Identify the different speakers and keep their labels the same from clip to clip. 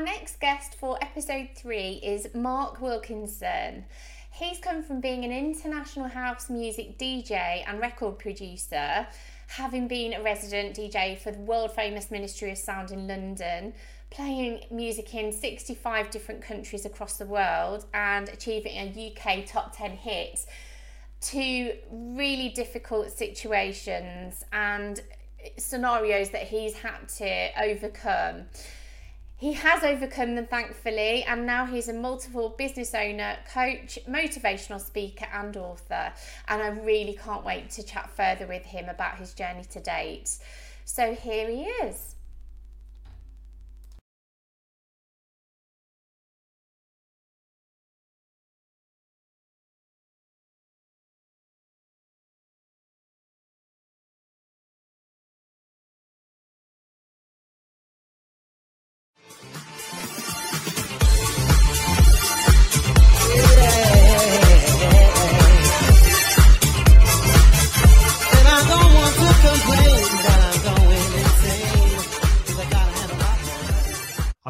Speaker 1: Our next guest for episode three is Mark Wilkinson. He's come from being an international house music DJ and record producer, having been a resident DJ for the world famous Ministry of Sound in London, playing music in 65 different countries across the world, and achieving a UK top 10 hit to really difficult situations and scenarios that he's had to overcome. He has overcome them, thankfully, and now he's a multiple business owner, coach, motivational speaker, and author. And I really can't wait to chat further with him about his journey to date. So here he is.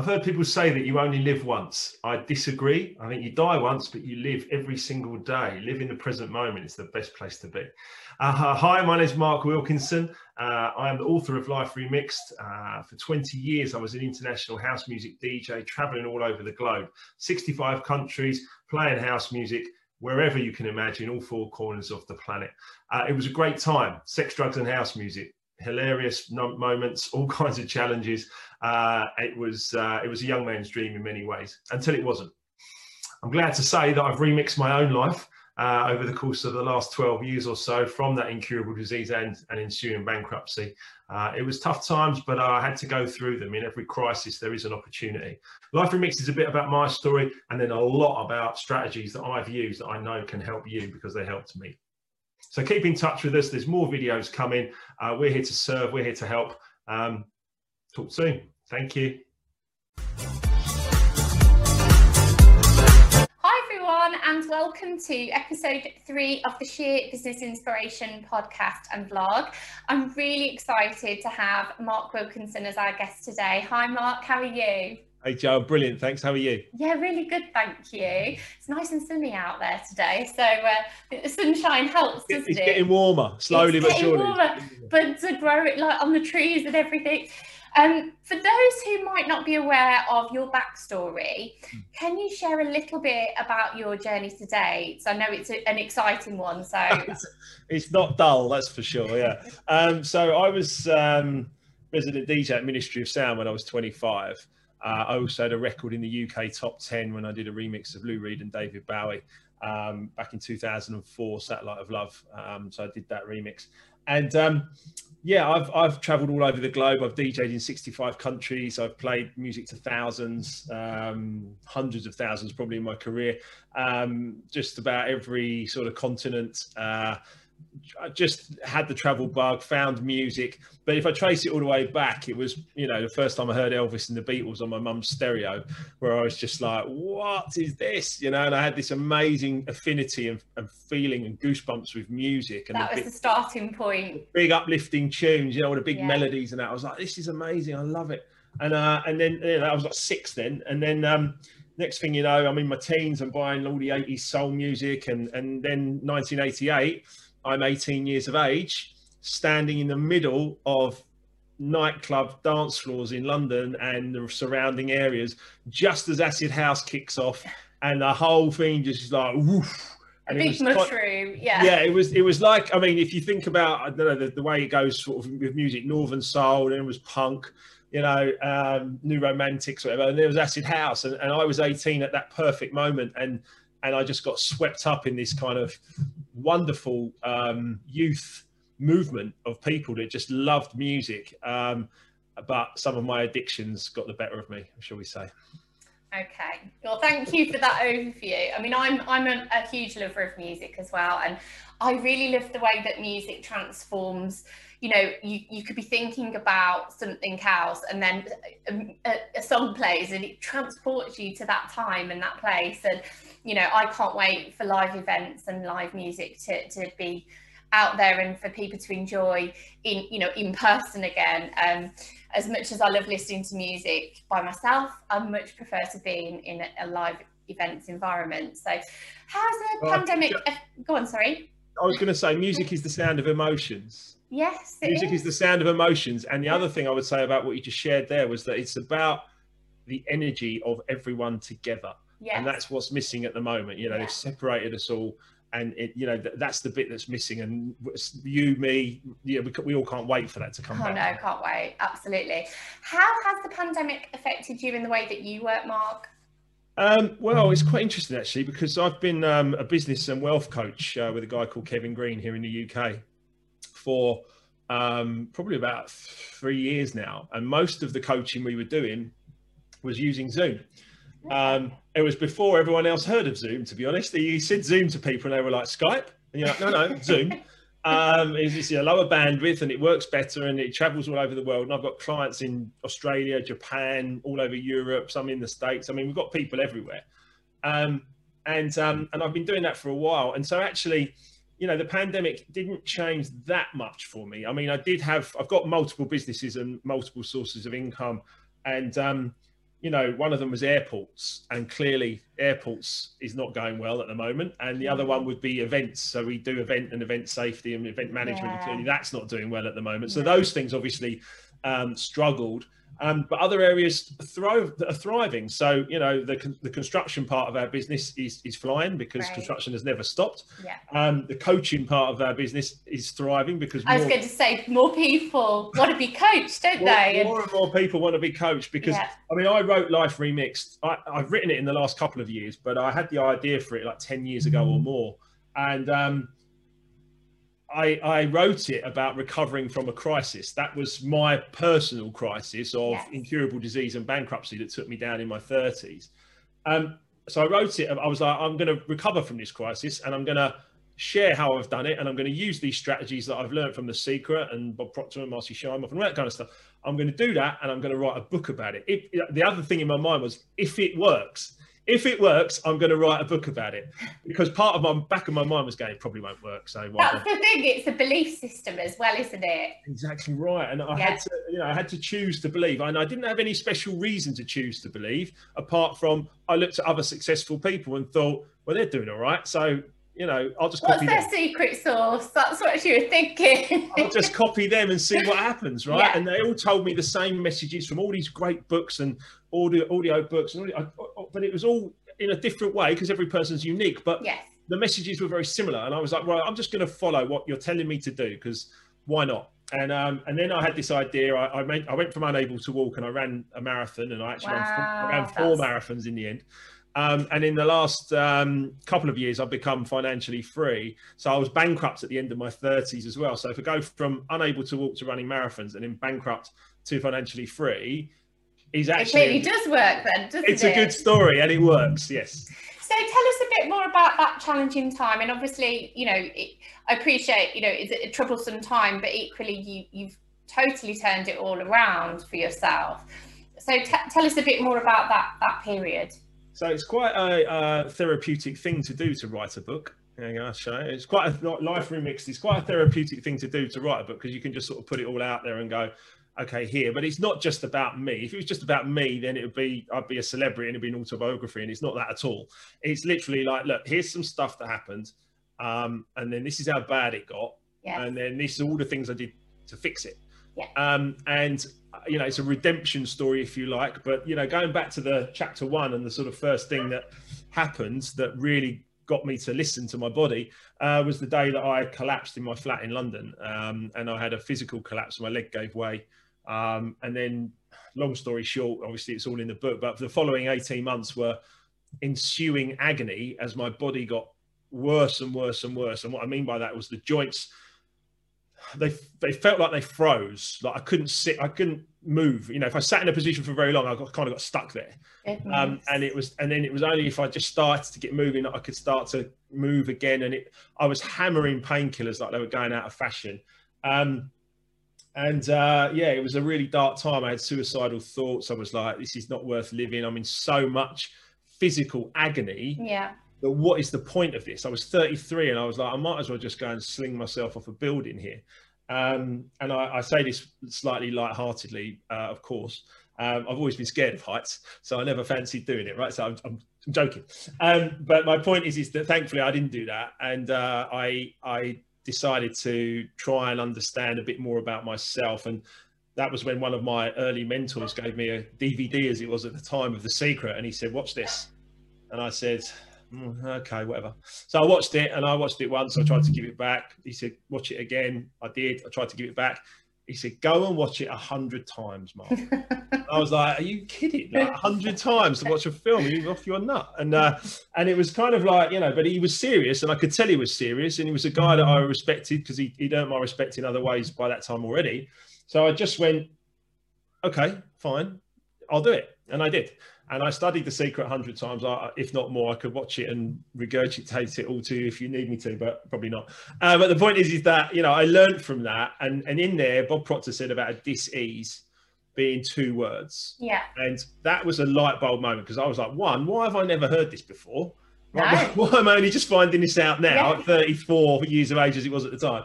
Speaker 2: Heard people say that you only live once. I disagree. I think you die once, but you live every single day. Live in the present moment. It's the best place to be. Uh, hi, my name is Mark Wilkinson. Uh, I am the author of Life Remixed. Uh, for 20 years, I was an international house music DJ, traveling all over the globe, 65 countries, playing house music wherever you can imagine, all four corners of the planet. Uh, it was a great time. Sex, drugs, and house music hilarious moments, all kinds of challenges. Uh, it was uh, it was a young man's dream in many ways until it wasn't. I'm glad to say that I've remixed my own life uh, over the course of the last 12 years or so from that incurable disease and, and ensuing bankruptcy. Uh, it was tough times, but I had to go through them. In every crisis, there is an opportunity. Life Remix is a bit about my story and then a lot about strategies that I've used that I know can help you because they helped me. So keep in touch with us. There's more videos coming. Uh, we're here to serve. We're here to help. Um, talk soon. Thank you.
Speaker 1: Hi, everyone, and welcome to episode three of the Sheer Business Inspiration podcast and vlog. I'm really excited to have Mark Wilkinson as our guest today. Hi, Mark. How are you?
Speaker 2: Hey Joe, brilliant. Thanks. How are you?
Speaker 1: Yeah, really good. Thank you. It's nice and sunny out there today, so uh, the sunshine helps, doesn't
Speaker 2: it's
Speaker 1: it?
Speaker 2: It's getting warmer, slowly
Speaker 1: it's
Speaker 2: but surely.
Speaker 1: Warmer, but to grow it like on the trees and everything. Um, for those who might not be aware of your backstory, hmm. can you share a little bit about your journey to date? So I know it's a, an exciting one. So
Speaker 2: it's not dull, that's for sure. Yeah. um, so I was um, resident DJ at Ministry of Sound when I was 25. Uh, I also had a record in the UK top 10 when I did a remix of Lou Reed and David Bowie um, back in 2004, Satellite of Love. Um, so I did that remix. And um, yeah, I've, I've traveled all over the globe. I've DJed in 65 countries. I've played music to thousands, um, hundreds of thousands probably in my career. Um, just about every sort of continent. Uh, I just had the travel bug, found music. But if I trace it all the way back, it was, you know, the first time I heard Elvis and the Beatles on my mum's stereo, where I was just like, what is this? You know, and I had this amazing affinity and, and feeling and goosebumps with music. And
Speaker 1: that the was big, the starting point.
Speaker 2: Big uplifting tunes, you know, the big yeah. melodies and that. I was like, this is amazing. I love it. And uh, and then you know, I was like six then. And then um, next thing you know, I'm in my teens and buying all the 80s soul music. And, and then 1988, I'm 18 years of age, standing in the middle of nightclub dance floors in London and the surrounding areas, just as Acid House kicks off, and the whole thing just is like woof.
Speaker 1: And a big mushroom, yeah.
Speaker 2: Yeah, it was. It was like. I mean, if you think about, I don't know, the, the way it goes, sort of with music, Northern Soul, then it was punk, you know, um, New Romantics, whatever. And there was Acid House, and, and I was 18 at that perfect moment, and and I just got swept up in this kind of wonderful um, youth movement of people that just loved music. Um, but some of my addictions got the better of me, shall we say.
Speaker 1: Okay. Well, thank you for that overview. I mean, I'm I'm a, a, huge lover of music as well, and I really love the way that music transforms. You know, you, you could be thinking about something else, and then a, a, a song plays, and it transports you to that time and that place. And you know, I can't wait for live events and live music to, to be out there and for people to enjoy in you know in person again. Um, as much as I love listening to music by myself, I much prefer to be in, in a live events environment. So, how's the well, pandemic? Uh, go on, sorry.
Speaker 2: I was going to say, music is the sound of emotions.
Speaker 1: Yes,
Speaker 2: music is. is. the sound of emotions. And the other thing I would say about what you just shared there was that it's about the energy of everyone together. Yes. And that's what's missing at the moment. You know, yeah. they've separated us all and it, you know th- that's the bit that's missing. And you me yeah we, we all can't wait for that to come
Speaker 1: oh
Speaker 2: back.
Speaker 1: no can't wait. Absolutely. How has the pandemic affected you in the way that you work mark?
Speaker 2: Um, well, it's quite interesting actually because I've been um, a business and wealth coach uh, with a guy called Kevin Green here in the UK for um, probably about three years now, and most of the coaching we were doing was using Zoom. Um, it was before everyone else heard of Zoom, to be honest. He said Zoom to people, and they were like Skype, and you're like, no, no, Zoom. Um, it's, it's a lower bandwidth and it works better and it travels all over the world. And I've got clients in Australia, Japan, all over Europe, some in the States. I mean, we've got people everywhere. Um, and um, and I've been doing that for a while. And so actually, you know, the pandemic didn't change that much for me. I mean, I did have I've got multiple businesses and multiple sources of income, and um, you know, one of them was airports, and clearly airports is not going well at the moment. And the other one would be events. So we do event and event safety and event management. Yeah. And clearly that's not doing well at the moment. So those things obviously um, struggled. Um, but other areas thrive, are thriving. So you know the the construction part of our business is is flying because right. construction has never stopped.
Speaker 1: Yeah.
Speaker 2: Um, the coaching part of our business is thriving because
Speaker 1: I was going to say more people want to be coached, don't
Speaker 2: more,
Speaker 1: they?
Speaker 2: More and more people want to be coached because yeah. I mean I wrote Life Remixed. I, I've written it in the last couple of years, but I had the idea for it like ten years ago or more, and um, I, I, wrote it about recovering from a crisis. That was my personal crisis of yes. incurable disease and bankruptcy that took me down in my 30s. Um, so I wrote it. I was like, I'm going to recover from this crisis and I'm going to share how I've done it. And I'm going to use these strategies that I've learned from The Secret and Bob Proctor and Marcy Shimoff and all that kind of stuff. I'm going to do that and I'm going to write a book about it. it. The other thing in my mind was if it works, if it works, I'm going to write a book about it because part of my back of my mind was going, it probably won't work. So
Speaker 1: that's the thing; it's a belief system as well, isn't it?
Speaker 2: Exactly right. And I yeah. had to, you know, I had to choose to believe, and I didn't have any special reason to choose to believe apart from I looked at other successful people and thought, well, they're doing all right, so you know, I'll just
Speaker 1: What's
Speaker 2: their
Speaker 1: them. secret sauce? That's what you were thinking.
Speaker 2: I'll just copy them and see what happens, right? Yeah. And they all told me the same messages from all these great books and audio audio books, and all, but it was all in a different way because every person's unique. But
Speaker 1: yes.
Speaker 2: the messages were very similar, and I was like, well, I'm just going to follow what you're telling me to do because why not? And um, and then I had this idea. I I, made, I, went from unable to walk, and I ran a marathon, and I actually wow, ran, four, ran four marathons in the end. Um, and in the last um, couple of years, I've become financially free. So I was bankrupt at the end of my 30s as well. So if I go from unable to walk to running marathons and then bankrupt to financially free, is actually.
Speaker 1: It clearly does work then, doesn't
Speaker 2: it's it? It's a good story and it works, yes.
Speaker 1: So tell us a bit more about that challenging time. And obviously, you know, it, I appreciate, you know, it's a troublesome time, but equally you, you've totally turned it all around for yourself. So t- tell us a bit more about that, that period.
Speaker 2: So it's quite a, therapeutic thing to do to write a book. There you go, show it. It's quite a life remixed. It's quite a therapeutic thing to do to write a book because you can just sort of put it all out there and go, okay, here. But it's not just about me. If it was just about me, then it would be I'd be a celebrity and it'd be an autobiography, and it's not that at all. It's literally like, look, here's some stuff that happened, um, and then this is how bad it got,
Speaker 1: yes.
Speaker 2: and then this is all the things I did to fix it.
Speaker 1: Yeah.
Speaker 2: Um, and you know, it's a redemption story, if you like. But you know, going back to the chapter one and the sort of first thing that happened that really got me to listen to my body uh, was the day that I collapsed in my flat in London, um, and I had a physical collapse. My leg gave way, um, and then, long story short, obviously it's all in the book. But the following eighteen months were ensuing agony as my body got worse and worse and worse. And what I mean by that was the joints they they felt like they froze. Like I couldn't sit, I couldn't move. You know, if I sat in a position for very long, I got kind of got stuck there. Um, and it was, and then it was only if I just started to get moving that I could start to move again. And it, I was hammering painkillers like they were going out of fashion. Um, and uh, yeah, it was a really dark time. I had suicidal thoughts. I was like, this is not worth living. I'm in so much physical agony.
Speaker 1: Yeah
Speaker 2: that what is the point of this? I was 33 and I was like, I might as well just go and sling myself off a building here. Um, and I, I, say this slightly light-heartedly, uh, of course. Um, I've always been scared of heights, so I never fancied doing it. Right, so I'm, I'm, I'm joking. Um, but my point is, is that thankfully I didn't do that, and uh, I I decided to try and understand a bit more about myself. And that was when one of my early mentors gave me a DVD, as it was at the time, of The Secret, and he said, "Watch this," and I said, mm, "Okay, whatever." So I watched it, and I watched it once. I tried to give it back. He said, "Watch it again." I did. I tried to give it back. He said, "Go and watch it a hundred times, Mark." I was like, "Are you kidding? A like, hundred times to watch a film? You're you off your nut?" And uh, and it was kind of like you know, but he was serious, and I could tell he was serious, and he was a guy that I respected because he he'd earned my respect in other ways by that time already. So I just went, "Okay, fine, I'll do it," and I did and I studied The Secret a hundred times, if not more. I could watch it and regurgitate it all to you if you need me to, but probably not. Uh, but the point is, is that you know I learned from that, and and in there, Bob Proctor said about a dis-ease being two words.
Speaker 1: Yeah.
Speaker 2: And that was a light bulb moment because I was like, one, why have I never heard this before?
Speaker 1: No.
Speaker 2: Why am I only just finding this out now yeah. at 34 years of age as it was at the time?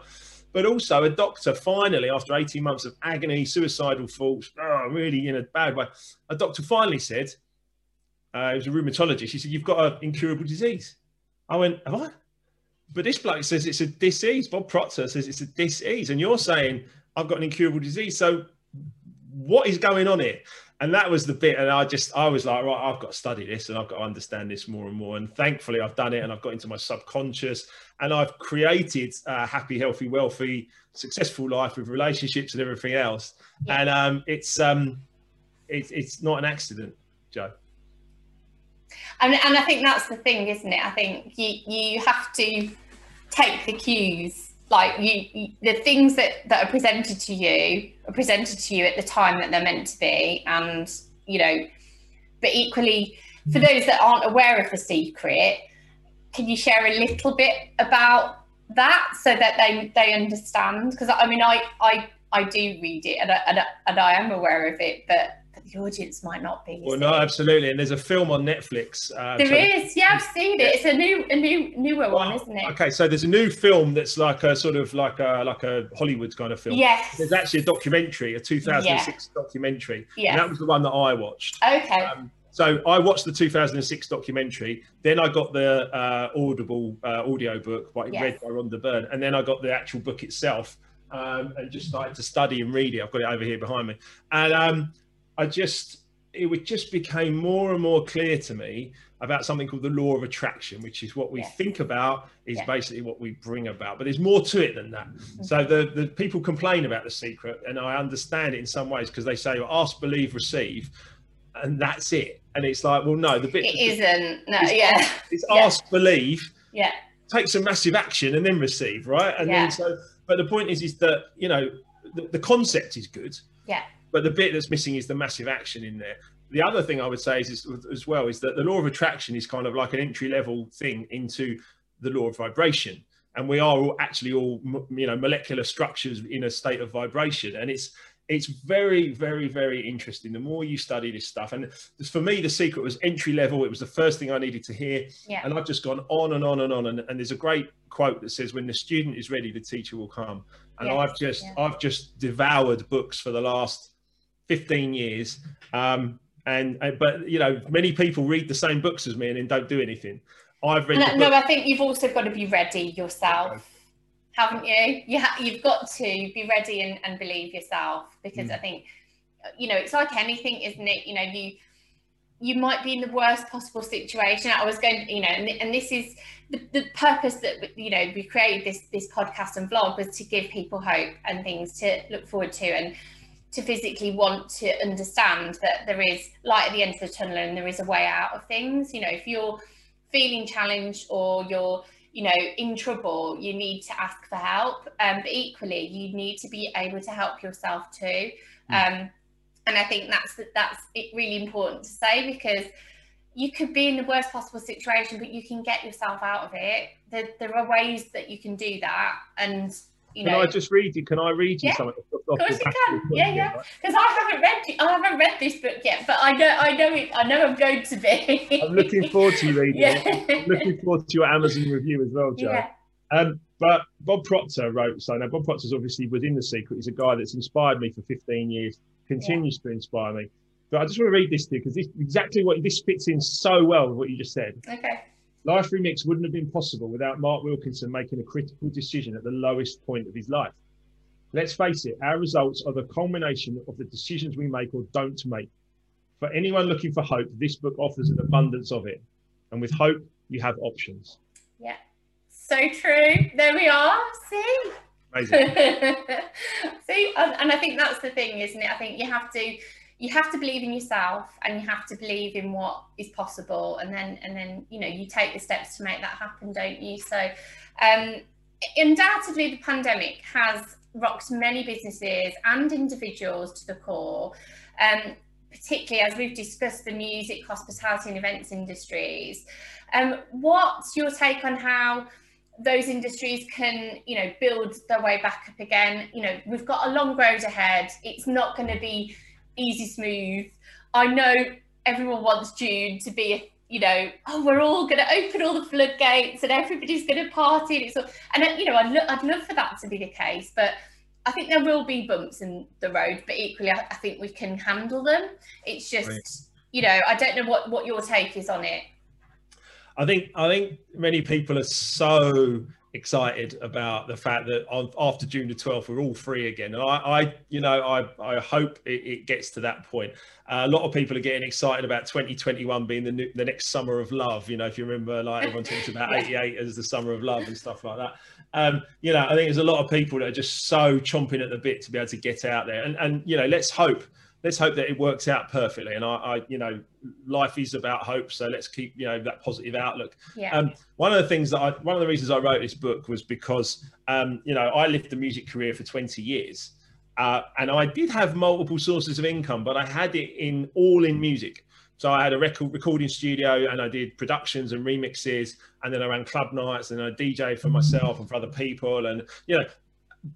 Speaker 2: But also a doctor finally, after 18 months of agony, suicidal thoughts, oh, really in a bad way, a doctor finally said, uh, it was a rheumatologist. He said, You've got an incurable disease. I went, Have I? But this bloke says it's a disease. Bob Proctor says it's a disease. And you're saying, I've got an incurable disease. So what is going on here? And that was the bit. And I just, I was like, right, I've got to study this and I've got to understand this more and more. And thankfully, I've done it and I've got into my subconscious and I've created a happy, healthy, wealthy, successful life with relationships and everything else. Yeah. And um, it's, um, it's, it's not an accident, Joe.
Speaker 1: And, and I think that's the thing, isn't it? I think you you have to take the cues, like you, the things that that are presented to you are presented to you at the time that they're meant to be, and you know, but equally for hmm. those that aren't aware of the secret, can you share a little bit about that so that they they understand? Because I mean, I I I do read it and I, and I, and I am aware of it, but the audience might not be.
Speaker 2: Well, no, absolutely. And there's a film on Netflix.
Speaker 1: Uh, there is, yeah, I've seen it. It's a new, a new, newer well, one, isn't it?
Speaker 2: Okay, so there's a new film that's like a sort of like a like a Hollywood kind of film.
Speaker 1: Yes.
Speaker 2: There's actually a documentary, a 2006 yeah. documentary.
Speaker 1: Yeah.
Speaker 2: And that was the one that I watched.
Speaker 1: Okay. Um,
Speaker 2: so I watched the 2006 documentary. Then I got the uh, Audible uh, audio book by, yes. read by Rhonda Byrne, and then I got the actual book itself. Um, and just started to study and read it. I've got it over here behind me, and um, I just it would just became more and more clear to me about something called the law of attraction, which is what we think about is basically what we bring about. But there's more to it than that. Mm-hmm. So the, the people complain about the secret, and I understand it in some ways because they say, well, ask, believe, receive, and that's it. And it's like, well, no, the bit
Speaker 1: it not No, yeah.
Speaker 2: It's yeah. ask, believe,
Speaker 1: yeah.
Speaker 2: take some massive action, and then receive, right? And then so, but the point is, is that you know, the, the concept is good.
Speaker 1: Yeah
Speaker 2: but the bit that's missing is the massive action in there. The other thing I would say is, is as well is that the law of attraction is kind of like an entry level thing into the law of vibration and we are all actually all you know molecular structures in a state of vibration and it's it's very very very interesting the more you study this stuff and for me the secret was entry level it was the first thing i needed to hear
Speaker 1: yeah.
Speaker 2: and i've just gone on and on and on and, and, there's a great quote that says when the student is ready the teacher will come and yes. i've just yeah. i've just devoured books for the last 15 years. Um, and, and, but you know, many people read the same books as me and then don't do anything. I've read.
Speaker 1: No, no I think you've also got to be ready yourself, okay. haven't you? You ha- you've got to be ready and, and believe yourself because mm. I think, you know, it's like anything, isn't it? You know, you you might be in the worst possible situation. I was going, you know, and, and this is the, the purpose that you know we created this this podcast and vlog was to give people hope and things to look forward to and to physically want to understand that there is light at the end of the tunnel and there is a way out of things. You know, if you're feeling challenged or you're, you know, in trouble, you need to ask for help. Um, but equally, you need to be able to help yourself too. Hmm. Um, and I think that's that's really important to say because you could be in the worst possible situation, but you can get yourself out of it. There, there are ways that you can do that, and you
Speaker 2: can
Speaker 1: know.
Speaker 2: I just read you? Can I read you
Speaker 1: Yeah.
Speaker 2: something?
Speaker 1: Of course you can. Yeah, yeah. Because I haven't read I haven't read this book yet, but I know I know it. I know I'm going to be.
Speaker 2: I'm looking forward to you reading it.
Speaker 1: yeah.
Speaker 2: I'm looking forward to your Amazon review as well, Joe.
Speaker 1: yeah.
Speaker 2: Um, but Bob Proctor wrote, so now Bob Proctor's obviously within the secret. He's a guy that's inspired me for 15 years, continues to inspire me. But I just want to read this to you because this exactly what this fits in so well with what you just said.
Speaker 1: Okay.
Speaker 2: Life Remix wouldn't have been possible without Mark Wilkinson making a critical decision at the lowest point of his life. Let's face it, our results are the culmination of the decisions we make or don't make. For anyone looking for hope, this book offers an abundance of it. And with hope, you have options.
Speaker 1: Yeah. So true. There we are. See.
Speaker 2: Amazing.
Speaker 1: See, and and I think that's the thing, isn't it? I think you have to you have to believe in yourself and you have to believe in what is possible. And then and then you know you take the steps to make that happen don't you? So um undoubtedly the pandemic has rocked many businesses and individuals to the core um particularly as we've discussed the music hospitality and events industries. Um what's your take on how those industries can you know build their way back up again? You know we've got a long road ahead. It's not going to be easy smooth. I know everyone wants june to be you know oh we're all going to open all the floodgates and everybody's going to party and it's all, and uh, you know I'd, lo- I'd love for that to be the case but i think there will be bumps in the road but equally i, I think we can handle them. It's just
Speaker 2: Right.
Speaker 1: you know i don't know what what your take is on it.
Speaker 2: I think I think many people are so excited about the fact that on, after June the 12th we're all free again, and I, I you know, I, I hope it, it gets to that point. Uh, a lot of people are getting excited about 2021 being the new, the next summer of love. You know, if you remember, like everyone talks about 88 as the summer of love and stuff like that. Um, you know, I think there's a lot of people that are just so chomping at the bit to be able to get out there, and and you know, let's hope. Let's hope that it works out perfectly. And I, I, you know, life is about hope. So let's keep, you know, that positive outlook.
Speaker 1: yeah
Speaker 2: Um, one of the things that I, one of the reasons I wrote this book was because, um, you know, I lived a music career for 20 years, uh, and I did have multiple sources of income, but I had it in all in music. So I had a record recording studio, and I did productions and remixes, and then I ran club nights, and I DJ for myself and for other people, and you know.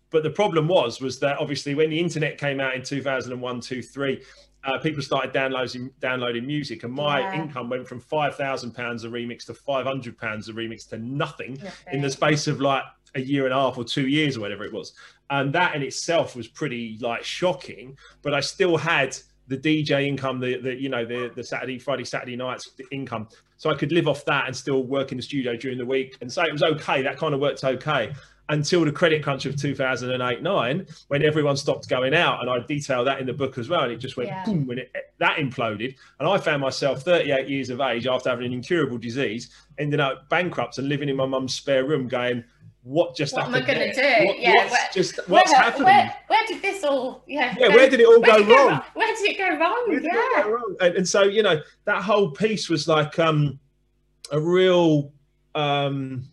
Speaker 2: But the problem was, was that obviously when the internet came out in 2001, two, three, uh, people started downloading downloading music, and my
Speaker 1: Yeah.
Speaker 2: income went from five thousand pounds a remix to five hundred pounds a remix to nothing in the space of like a year and a half or two years or whatever it was. And that in itself was pretty like shocking. But I still had the DJ income, the, the you know the the Saturday, Friday, Saturday nights income, so I could live off that and still work in the studio during the week. And so it was okay. That kind of worked okay until the credit crunch of 2008 9 when everyone stopped going out and i detail that in the book as well and it just went
Speaker 1: Yeah.
Speaker 2: boom when it that imploded and i found myself 38 years of age after having an incurable disease ending up bankrupt and living in my mum's spare room going what just
Speaker 1: What am I
Speaker 2: happened
Speaker 1: gonna
Speaker 2: there?
Speaker 1: do?
Speaker 2: What-
Speaker 1: Yeah,
Speaker 2: what's
Speaker 1: where-
Speaker 2: just what's
Speaker 1: where,
Speaker 2: happening
Speaker 1: Where, where did this all? Yeah.
Speaker 2: yeah where did it all go
Speaker 1: did
Speaker 2: wrong
Speaker 1: Where did it go wrong?
Speaker 2: where did it
Speaker 1: yeah.
Speaker 2: go wrong? And, and so you know that whole piece was like um a real um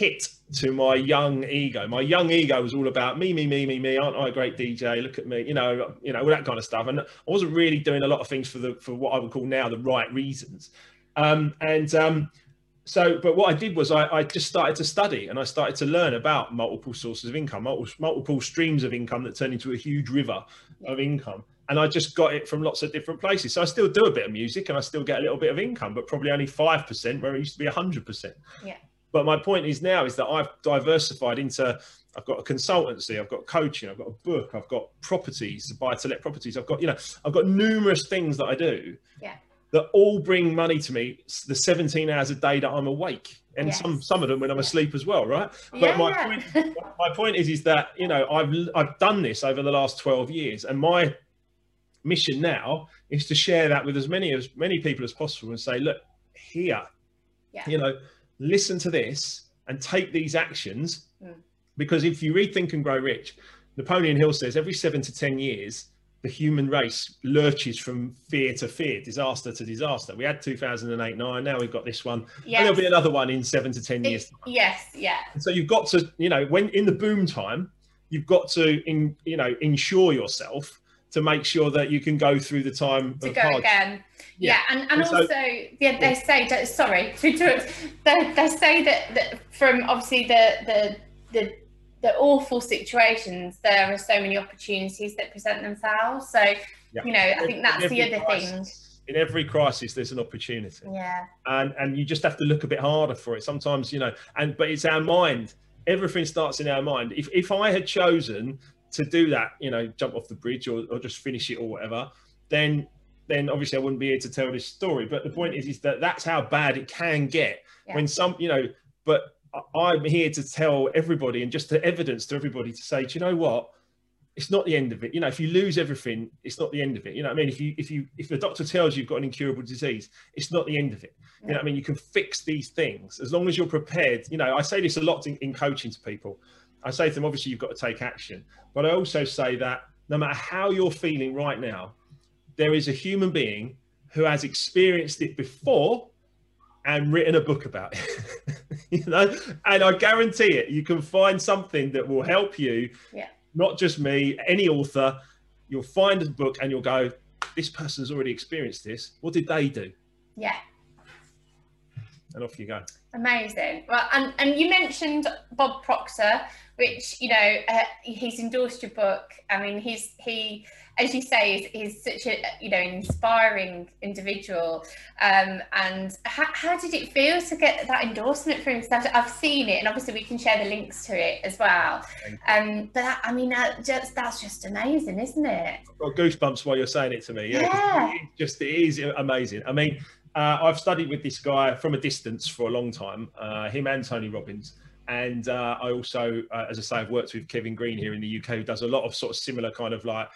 Speaker 2: hit to my young ego. My young ego was all about me, me, me, me, me. Aren't I a great DJ? Look at me, you know, you know, all that kind of stuff. And I wasn't really doing a lot of things for the for what I would call now the right reasons. Um, and um, so, but what I did was I, I just started to study and I started to learn about multiple sources of income, multiple, multiple streams of income that turn into a huge river of income. And I just got it from lots of different places. So I still do a bit of music and I still get a little bit of income, but probably only 5%, where it used to be 100%.
Speaker 1: Yeah.
Speaker 2: But my point is now is that I've diversified into I've got a consultancy, I've got coaching, I've got a book, I've got properties, buy to let properties, I've got, you know, I've got numerous things that I do
Speaker 1: Yeah.
Speaker 2: that all bring money to me the 17 hours a day that I'm awake. And
Speaker 1: Yes.
Speaker 2: some some of them when I'm asleep as well, right? But
Speaker 1: yeah,
Speaker 2: my
Speaker 1: yeah.
Speaker 2: point my point is is that you know I've I've done this over the last 12 years and my mission now is to share that with as many as many people as possible and say look here
Speaker 1: Yeah.
Speaker 2: you know listen to this and take these actions
Speaker 1: Mm.
Speaker 2: because if you read think and grow rich napoleon hill says every 7 to 10 years the human race lurches from fear to fear disaster to disaster. We had 2008 9 now we've got this one. And there'll be another one in 7 to 10 years
Speaker 1: yes, yeah,
Speaker 2: and so you've got to, you know, when in the boom time, you've got to, in, you know, insure yourself to make sure that you can go through the time
Speaker 1: to go again. Yeah, and, and
Speaker 2: And so-
Speaker 1: also, yeah, they say that. Sorry to interrupt. They, they say that, that from obviously the the the the awful situations, there are so many opportunities that present themselves. So, yeah. you know, I think that's the other thing.
Speaker 2: In every crisis, there's an opportunity.
Speaker 1: Yeah.
Speaker 2: And and you just have to look a bit harder for it. Sometimes, you know, and but it's our mind. Everything starts in our mind. If if I had chosen to do that, you know, jump off the bridge or, or just finish it or whatever, then then obviously I wouldn't be here to tell this story. But the point is, is that that's how bad it can get yeah. when some, you know, but I'm here to tell everybody and just to evidence to everybody to say, do you know what? It's not the end of it. You know, if you lose everything, it's not the end of it. You know what I mean? If you if you if the doctor tells you you've got an incurable disease, it's not the end of it. You know what I mean? You can fix these things as long as you're prepared. You know, I say this a lot in, in coaching to people. I say to them, obviously, you've got to take action. But I also say that no matter how you're feeling right now, there is a human being who has experienced it before and written a book about it. you know, and I guarantee it, you can find something that will help you.
Speaker 1: Yeah.
Speaker 2: Not just me, any author. You'll find a book and you'll go, this person's already experienced this. What did they do?
Speaker 1: Yeah.
Speaker 2: And off you go.
Speaker 1: Amazing. Well, and, and you mentioned Bob Proctor, which you know uh, he's endorsed your book. I mean, he's he as you say, is, is such a you know inspiring individual. Um, and how, how did it feel to get that endorsement from him? I've seen it, and obviously we can share the links to it as well. Um, but that, I mean, that just that's just amazing, isn't it?
Speaker 2: I've got goosebumps while you're saying it to me. Yeah,
Speaker 1: yeah.
Speaker 2: It just it is amazing. I mean. Uh, I've studied with this guy from a distance for a long time, uh, him and Tony Robbins. And uh, I also, uh, as I say, I've worked with Kevin Green here in the UK, who does a lot of sort of similar kind of like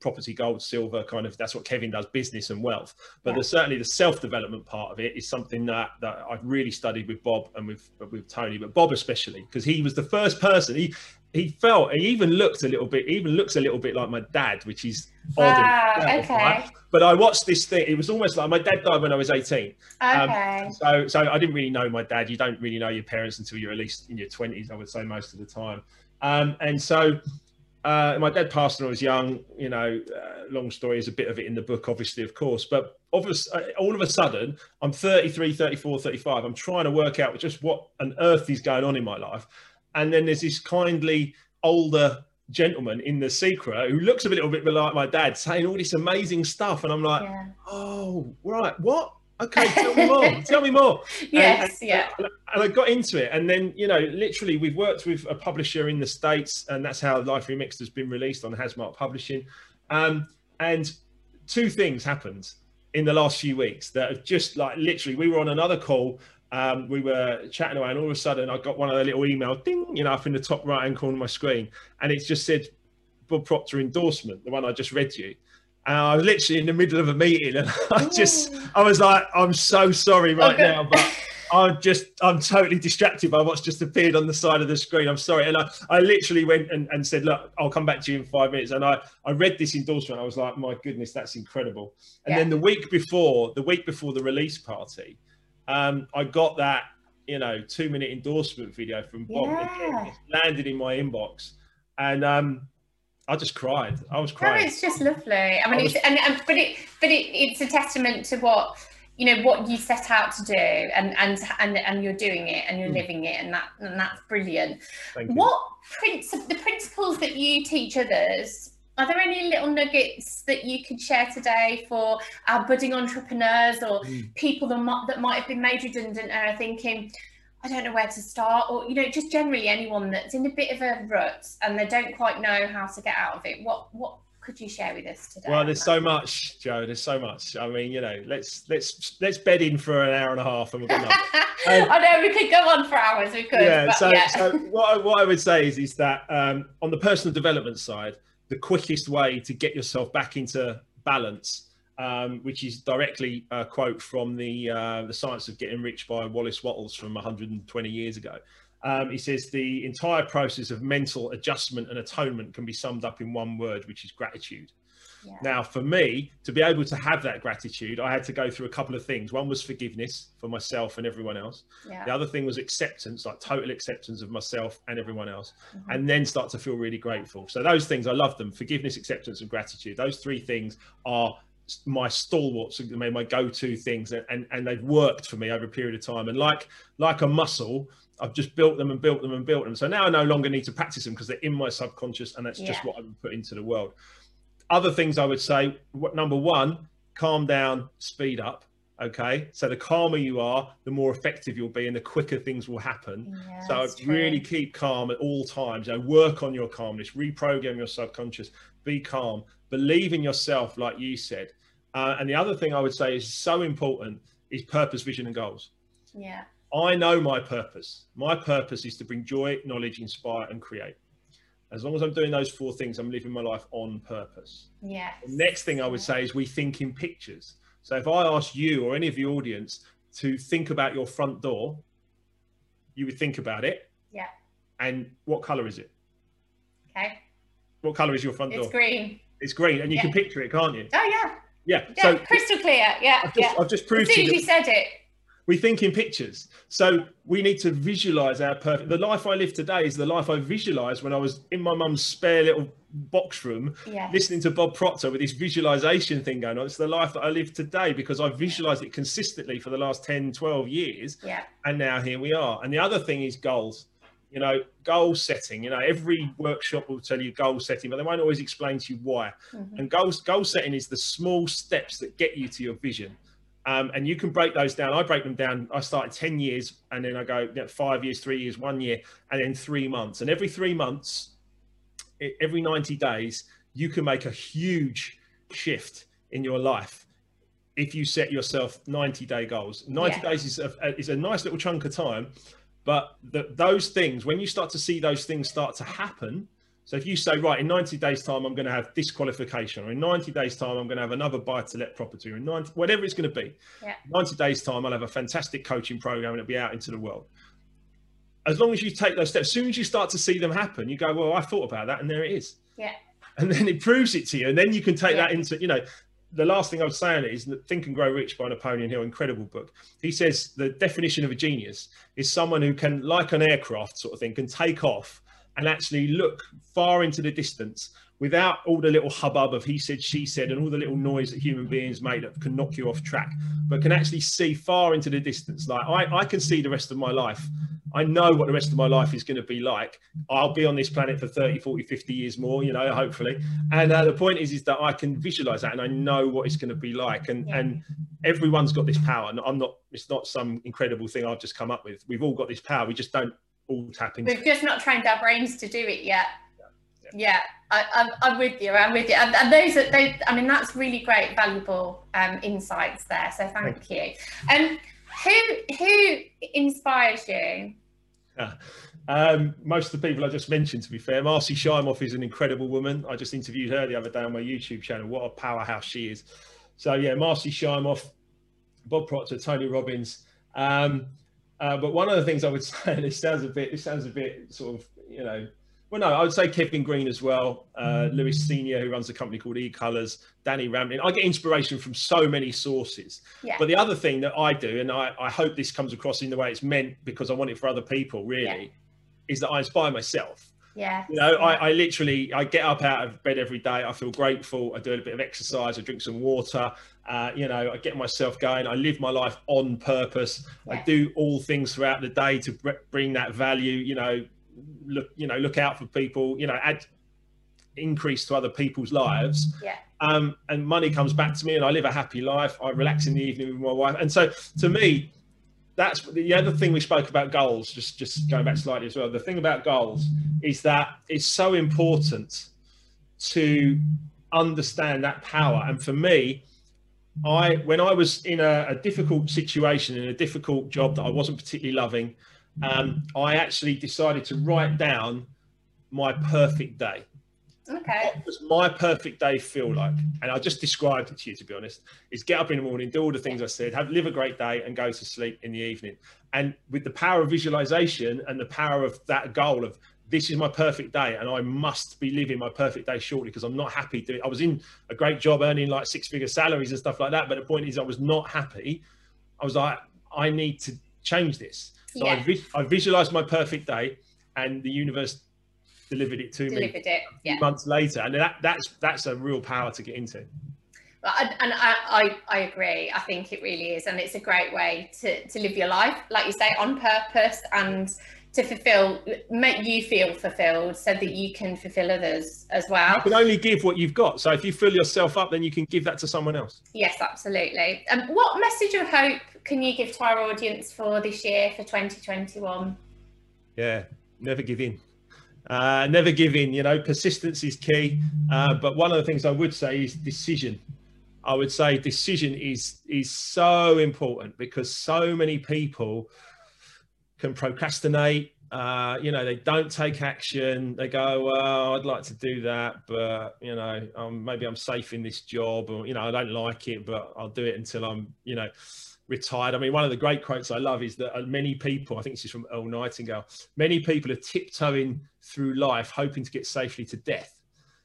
Speaker 2: property, gold, silver, kind of that's what Kevin does, business and wealth. But yeah. there's certainly the self-development part of it is something that that I've really studied with Bob and with with Tony, but Bob especially because he was the first person. He he felt he even looked a little bit even looks a little bit like my dad, which is
Speaker 1: wow, itself, okay. Right?
Speaker 2: But I watched this thing. It was almost like my dad died when I was 18.
Speaker 1: Um, okay.
Speaker 2: Um, so so I didn't really know my dad. You don't really know your parents until you're at least in your 20s, I would say most of the time. Um, and so uh, my dad passed when I was young. You know, uh, long story is a bit of it in the book, obviously, of course. But obviously, uh, all of a sudden, I'm 33, 34, 35. I'm trying to work out just what on earth is going on in my life. And then there's this kindly older gentleman in the secret who looks a little bit like my dad saying all this amazing stuff. And I'm like, yeah. oh, right, what? okay, tell me more. tell me more.
Speaker 1: Yes, and, yeah.
Speaker 2: And I got into it, and then you know, literally, we've worked with a publisher in the states, and that's how Life Remixed has been released on Hasmark Publishing. Um, and two things happened in the last few weeks that have just like literally, we were on another call. Um, we were chatting away, and all of a sudden, I got one of the little email ding, you know, up in the top right hand corner of my screen, and it just said Bob Proctor endorsement, the one I just read you. And I was literally in the middle of a meeting, and I just, I was like, I'm so sorry right okay. now, but I'm just, I'm totally distracted by what's just appeared on the side of the screen. I'm sorry. And I, I literally went and, and said, look, I'll come back to you in five minutes. And I, I read this endorsement. I was like, my goodness, that's incredible. And yeah. then the week before, the week before the release party, um, I got that, you know, two minute endorsement video from Bob. Yeah. It landed in my inbox. And um, I just cried. I was crying.
Speaker 1: No, it's just lovely. I mean, I was... it's and, and but it but it, it's a testament to what you know what you set out to do and and and, and you're doing it and you're mm. living it and that and that's brilliant what princi- the principles that you teach others are there any little nuggets that you could share today for our budding entrepreneurs or mm. people that might, that might have been made redundant and are thinking I don't know where to start, or you know, just generally anyone that's in a bit of a rut and they don't quite know how to get out of it. What what could you share with us today?
Speaker 2: Well, there's so much, Joe. There's so much. I mean, you know, let's let's let's bed in for an hour and a half, and we're.
Speaker 1: Um, I know we could go on for hours. We could. Yeah.
Speaker 2: so,
Speaker 1: yeah.
Speaker 2: so what I, what I would say is is that um, on the personal development side, the quickest way to get yourself back into balance um, which is directly a quote from the uh, the Science of Getting Rich by Wallace Wattles from 120 years ago. Um, he says the entire process of mental adjustment and atonement can be summed up in one word, which is gratitude. Yeah. Now, for me to be able to have that gratitude, I had to go through a couple of things. One was forgiveness for myself and everyone else.
Speaker 1: Yeah.
Speaker 2: The other thing was acceptance, like total acceptance of myself and everyone else, mm-hmm. and then start to feel really grateful. So those things, I love them: forgiveness, acceptance, and gratitude. Those three things are my stalwarts, my go-to things, and and they've worked for me over a period of time. And like like a muscle, I've just built them and built them and built them. So now I no longer need to practice them because they're in my subconscious, and that's yeah. just what I'm put into the world. Other things I would say: what number one, calm down, speed up. Okay, so the calmer you are, the more effective you'll be, and the quicker things will happen. Yeah, so really true. keep calm at all times. You know, work on your calmness, reprogram your subconscious, be calm, believe in yourself, like you said. Uh, and the other thing I would say is so important is purpose, vision, and goals.
Speaker 1: Yeah.
Speaker 2: I know my purpose. My purpose is to bring joy, knowledge, inspire, and create. As long as I'm doing those four things, I'm living my life on purpose.
Speaker 1: Yeah.
Speaker 2: next thing I would say is we think in pictures. So if I ask you or any of the audience to think about your front door, you would think about it.
Speaker 1: Yeah.
Speaker 2: And what color is it?
Speaker 1: Okay.
Speaker 2: What color is your front
Speaker 1: it's
Speaker 2: door?
Speaker 1: It's green.
Speaker 2: It's green, and you yeah. can picture it, can't you?
Speaker 1: Oh yeah.
Speaker 2: Yeah.
Speaker 1: yeah so crystal clear. Yeah.
Speaker 2: I've just,
Speaker 1: yeah.
Speaker 2: I've just proved
Speaker 1: as soon as you said it
Speaker 2: we think in pictures. So we need to visualize our perfect. The life I live today is the life I visualized when I was in my mum's spare little box room,
Speaker 1: yes.
Speaker 2: listening to Bob Proctor with this visualization thing going on. It's the life that I live today because I visualized it consistently for the last 10, 12 years.
Speaker 1: Yeah.
Speaker 2: And now here we are. And the other thing is goals. You know, goal setting. You know, every workshop will tell you goal setting, but they won't always explain to you why. Mm-hmm. And goals goal setting is the small steps that get you to your vision. Um, and you can break those down. I break them down. I started 10 years and then I go you know, five years, three years, one year, and then three months. And every three months, every 90 days, you can make a huge shift in your life if you set yourself 90 day goals. 90 yeah. days is a, is a nice little chunk of time. But the, those things, when you start to see those things start to happen, so if you say, right, in 90 days' time, I'm going to have this qualification, or in 90 days' time, I'm going to have another buy to let property, or in 90, whatever it's going to be,
Speaker 1: yeah.
Speaker 2: 90 days' time, I'll have a fantastic coaching program and it'll be out into the world. As long as you take those steps, as soon as you start to see them happen, you go, well, I thought about that, and there it is.
Speaker 1: Yeah.
Speaker 2: And then it proves it to you. And then you can take yeah. that into, you know, the last thing I was saying is that Think and Grow Rich by Napoleon Hill, incredible book. He says the definition of a genius is someone who can, like an aircraft sort of thing, can take off and actually look far into the distance without all the little hubbub of he said, she said, and all the little noise that human beings make that can knock you off track, but can actually see far into the distance. Like I, I can see the rest of my life. I know what the rest of my life is going to be like. I'll be on this planet for 30, 40, 50 years more, you know, hopefully. And uh, the point is, is that I can visualize that and I know what it's going to be like. And, yeah. and everyone's got this power. And I'm not, it's not some incredible thing I've just come up with. We've all got this power. We just don't all tapping.
Speaker 1: We've just not trained our brains to do it yet. Yeah, yeah. I, am with you. I'm with you. And, and those, are, those, I mean, that's really great, valuable um, insights there. So thank, thank you. And um, who who inspires you?
Speaker 2: Yeah. Um, most of the people I just mentioned, to be fair, Marcy Shimoff is an incredible woman. I just interviewed her the other day on my YouTube channel. What a powerhouse she is. So yeah, Marcy Shimoff, Bob Proctor, Tony Robbins. Um, uh, but one of the things I would say, and it sounds a bit, it sounds a bit sort of, you know, well, no, I would say Kevin Green as well, uh, Lewis Senior, who runs a company called E Colors, Danny Rampling. I get inspiration from so many sources.
Speaker 1: Yeah.
Speaker 2: But the other thing that I do, and I, I hope this comes across in the way it's meant because I want it for other people, really, yeah. is that I inspire myself.
Speaker 1: Yeah.
Speaker 2: You know. I, I literally I get up out of bed every day. I feel grateful. I do a bit of exercise. I drink some water. Uh, you know, I get myself going. I live my life on purpose. Yeah. I do all things throughout the day to bring that value. You know, look, you know, look out for people. You know, add increase to other people's lives.
Speaker 1: Yeah.
Speaker 2: Um, and money comes back to me, and I live a happy life. I relax in the evening with my wife, and so to me, that's the other thing we spoke about goals. Just just going back slightly as well. The thing about goals is that it's so important to understand that power. And for me, I when I was in a, a, difficult situation in a difficult job that I wasn't particularly loving, um, I actually decided to write down my perfect day.
Speaker 1: Okay.
Speaker 2: What does my perfect day feel like? And I just described it to you, to be honest. Is get up in the morning, do all the things I said, have live a great day, and go to sleep in the evening. And with the power of visualization and the power of that goal of this is my perfect day and I must be living my perfect day shortly because I'm not happy doing I was in a great job earning like six figure salaries and stuff like that. But the point is I was not happy. I was like, I need to change this. So yeah. I, vi- I visualized my perfect day and the universe delivered it to
Speaker 1: delivered
Speaker 2: me
Speaker 1: it, yeah.
Speaker 2: months later. And that, that's, that's a real power to get into.
Speaker 1: and I, I, I agree. I think it really is, and it's a great way to to live your life, like you say, on purpose and to fulfill, make you feel fulfilled, so that you can fulfill others as well.
Speaker 2: You can only give what you've got. So if you fill yourself up, then you can give that to someone else.
Speaker 1: Yes, absolutely. Um, what message of hope can you give to our audience for this year for 2021?
Speaker 2: Yeah, never give in. Uh, never give in. You know, persistence is key. Uh, but one of the things I would say is decision. I would say decision is is so important because so many people can procrastinate. Uh, you know, they don't take action. They go, well, I'd like to do that, but you know, um, maybe I'm safe in this job, or you know, I don't like it, but I'll do it until I'm, you know, retired. I mean, one of the great quotes I love is that uh, many people, I think this is from Earl Nightingale, many people are tiptoeing through life hoping to get safely to death.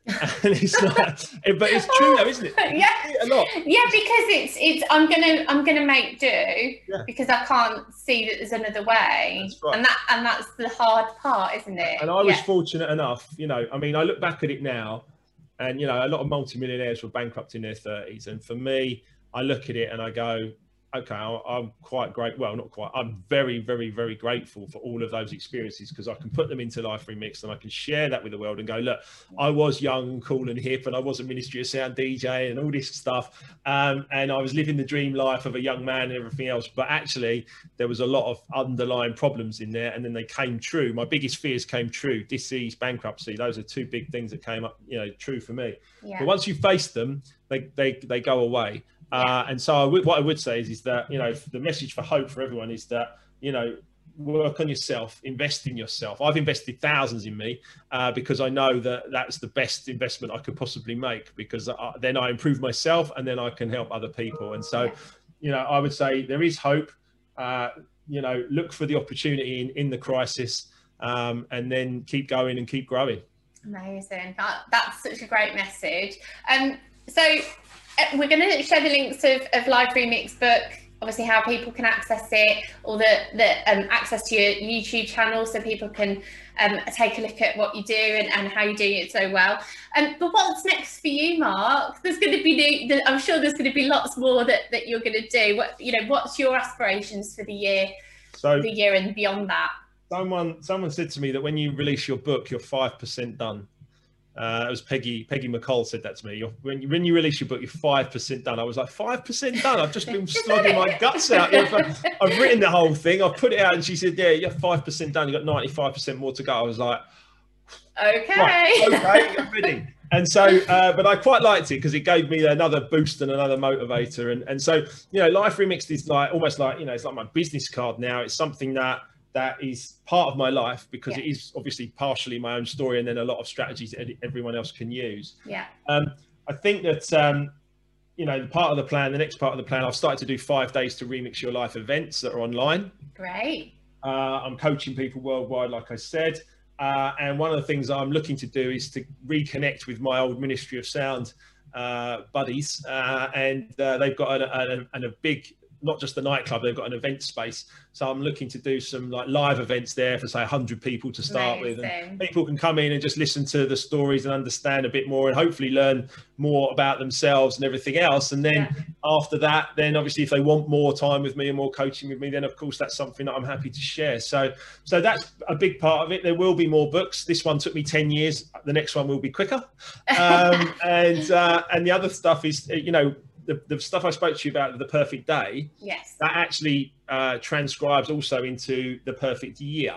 Speaker 2: and it's like, eh, but it's true though, isn't it?
Speaker 1: Yeah, a lot. Yeah, because it's it's I'm gonna I'm gonna make do yeah. because I can't see that there's another way, right. and that and that's the hard part, isn't it?
Speaker 2: And I was yeah. fortunate enough, you know. I mean, I look back at it now, and you know, a lot of multimillionaires were bankrupt in their thirties, and for me, I look at it and I go, okay, I'm quite great. Well, not quite. I'm very, very, very grateful for all of those experiences because I can put them into Life Remix and I can share that with the world and go, look, I was young and cool and hip and I was a Ministry of Sound DJ and all this stuff. Um, and I was living the dream life of a young man and everything else. But actually, there was a lot of underlying problems in there and then they came true. My biggest fears came true disease, bankruptcy. Those are two big things that came up, you know, true for me. Yeah. But once you face them, they, they, they go away. Uh, and so I would, what I would say is, is that, you know, the message for hope for everyone is that, you know, work on yourself, invest in yourself. I've invested thousands in me uh, because I know that that's the best investment I could possibly make because I, then I improve myself and then I can help other people. And so, you know, I would say there is hope. Uh, you know, look for the opportunity in, in the crisis um, and then keep going and keep growing.
Speaker 1: Amazing. That, that's such a great message. Um, so we're going to share the links of, of Life Remix book, obviously how people can access it, or the, the um, access to your YouTube channel so people can um, take a look at what you do and, and how you're doing it so well. Um, but what's next for you, Mark? There's going to be, the, I'm sure there's going to be lots more that, that you're going to do. What, you know, what's your aspirations for the year, so the year and beyond that?
Speaker 2: Someone, someone said to me that when you release your book, you're 5% done. Uh, it was Peggy Peggy McColl said that to me. When you when you release your book, you're five percent done. I was like five percent done. I've just been slugging my guts out. I've written the whole thing. I've put it out, and she said, "Yeah, you're five percent done. You got ninety five percent more to go." I was like,
Speaker 1: "Okay, right,
Speaker 2: okay, I'm ready." And so, uh, but I quite liked it because it gave me another boost and another motivator. And and so, you know, Life Remixed is like almost like you know, it's like my business card now. It's something that that is part of my life because yeah. it is obviously partially my own story and then a lot of strategies that everyone else can use.
Speaker 1: Yeah.
Speaker 2: Um, I think that um, you know part of the plan, the next part of the plan, I've started to do five days to remix your life events that are online.
Speaker 1: Great.
Speaker 2: Uh, I'm coaching people worldwide, like I said. Uh, and one of the things I'm looking to do is to reconnect with my old Ministry of Sound uh, buddies, uh, and uh, they've got a, a, a, big not just the nightclub they've got an event space. So i'm looking to do some like live events there for say 100 people to start Amazing. with. And people can come in and just listen to the stories and understand a bit more and hopefully learn more about themselves and everything else. And then yeah. after that then obviously if they want more time with me and more coaching with me then of course that's something that i'm happy to share. So so that's a big part of it. There will be more books. This one took me 10 years. The next one will be quicker. Um, and uh, and the other stuff is you know the, the stuff I spoke to you about the perfect day,
Speaker 1: yes,
Speaker 2: that actually uh, transcribes also into the perfect year.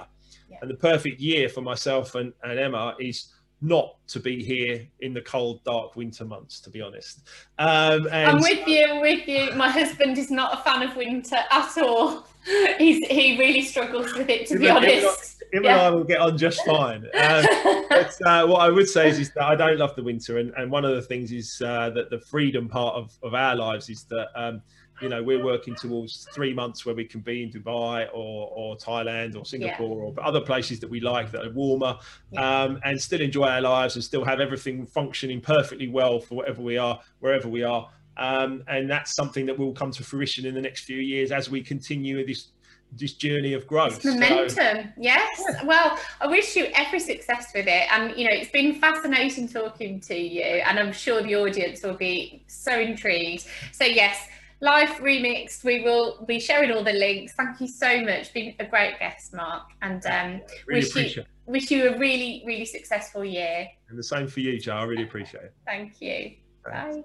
Speaker 2: Yeah. And the perfect year for myself and, and Emma is not to be here in the cold, dark winter months, to be honest. Um, and
Speaker 1: I'm with you, with you. My husband is not a fan of winter at all. He's, he really struggles with it, to be honest
Speaker 2: him yeah. and I will get on just fine. Um, but uh, what I would say is, is that I don't love the winter, and, and one of the things is uh, that the freedom part of, of our lives is that um, you know we're working towards three months where we can be in Dubai or, or Thailand or Singapore yeah. or other places that we like that are warmer, yeah. um, and still enjoy our lives and still have everything functioning perfectly well for whatever we are, wherever we are. Um, and that's something that will come to fruition in the next few years as we continue this this journey of growth.
Speaker 1: momentum, so, yes. Yeah. Well, I wish you every success with it, and you know it's been fascinating talking to you, and I'm sure the audience will be so intrigued. So yes, life remixed. We will be sharing all the links. Thank you so much. Been a great guest, Mark, and um,
Speaker 2: really
Speaker 1: wish you wish you a really really successful year.
Speaker 2: And the same for you, Joe. I really appreciate it.
Speaker 1: Thank you. Thanks. Bye.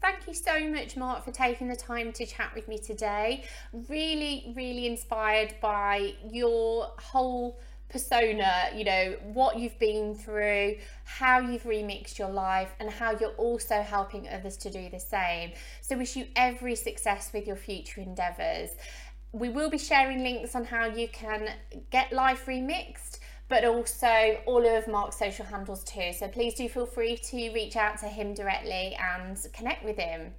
Speaker 1: Thank you so much, Mark, for taking the time to chat with me today. Really, really inspired by your whole persona, you know, what you've been through, how you've remixed your life, and how you're also helping others to do the same. So, wish you every success with your future endeavours. We will be sharing links on how you can get life remixed but also all of Mark's social handles too. So please do feel free to reach out to him directly and connect with him.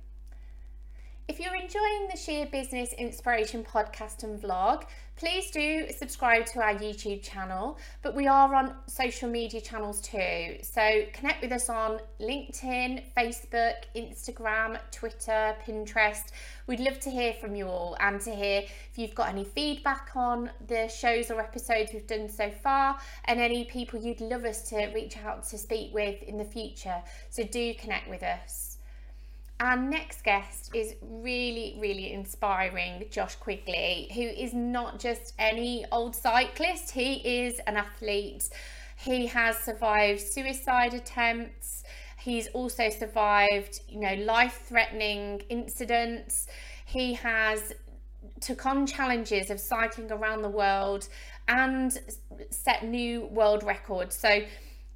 Speaker 1: If you're enjoying the Sheer Business Inspiration podcast and vlog, please do subscribe to our YouTube channel. But we are on social media channels too. So connect with us on LinkedIn, Facebook, Instagram, Twitter, Pinterest. We'd love to hear from you all and to hear if you've got any feedback on the shows or episodes we've done so far and any people you'd love us to reach out to speak with in the future. So do connect with us. Our next guest is really, really inspiring, Josh Quigley, who is not just any old cyclist, he is an athlete. He has survived suicide attempts. He's also survived, you know, life-threatening incidents. He has took on challenges of cycling around the world and set new world records. So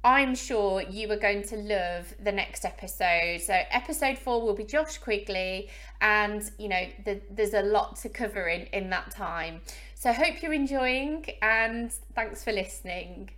Speaker 1: I'm sure you are going to love the next episode. So, episode four will be Josh Quigley, and you know, the, there's a lot to cover in, in that time. So, hope you're enjoying, and thanks for listening.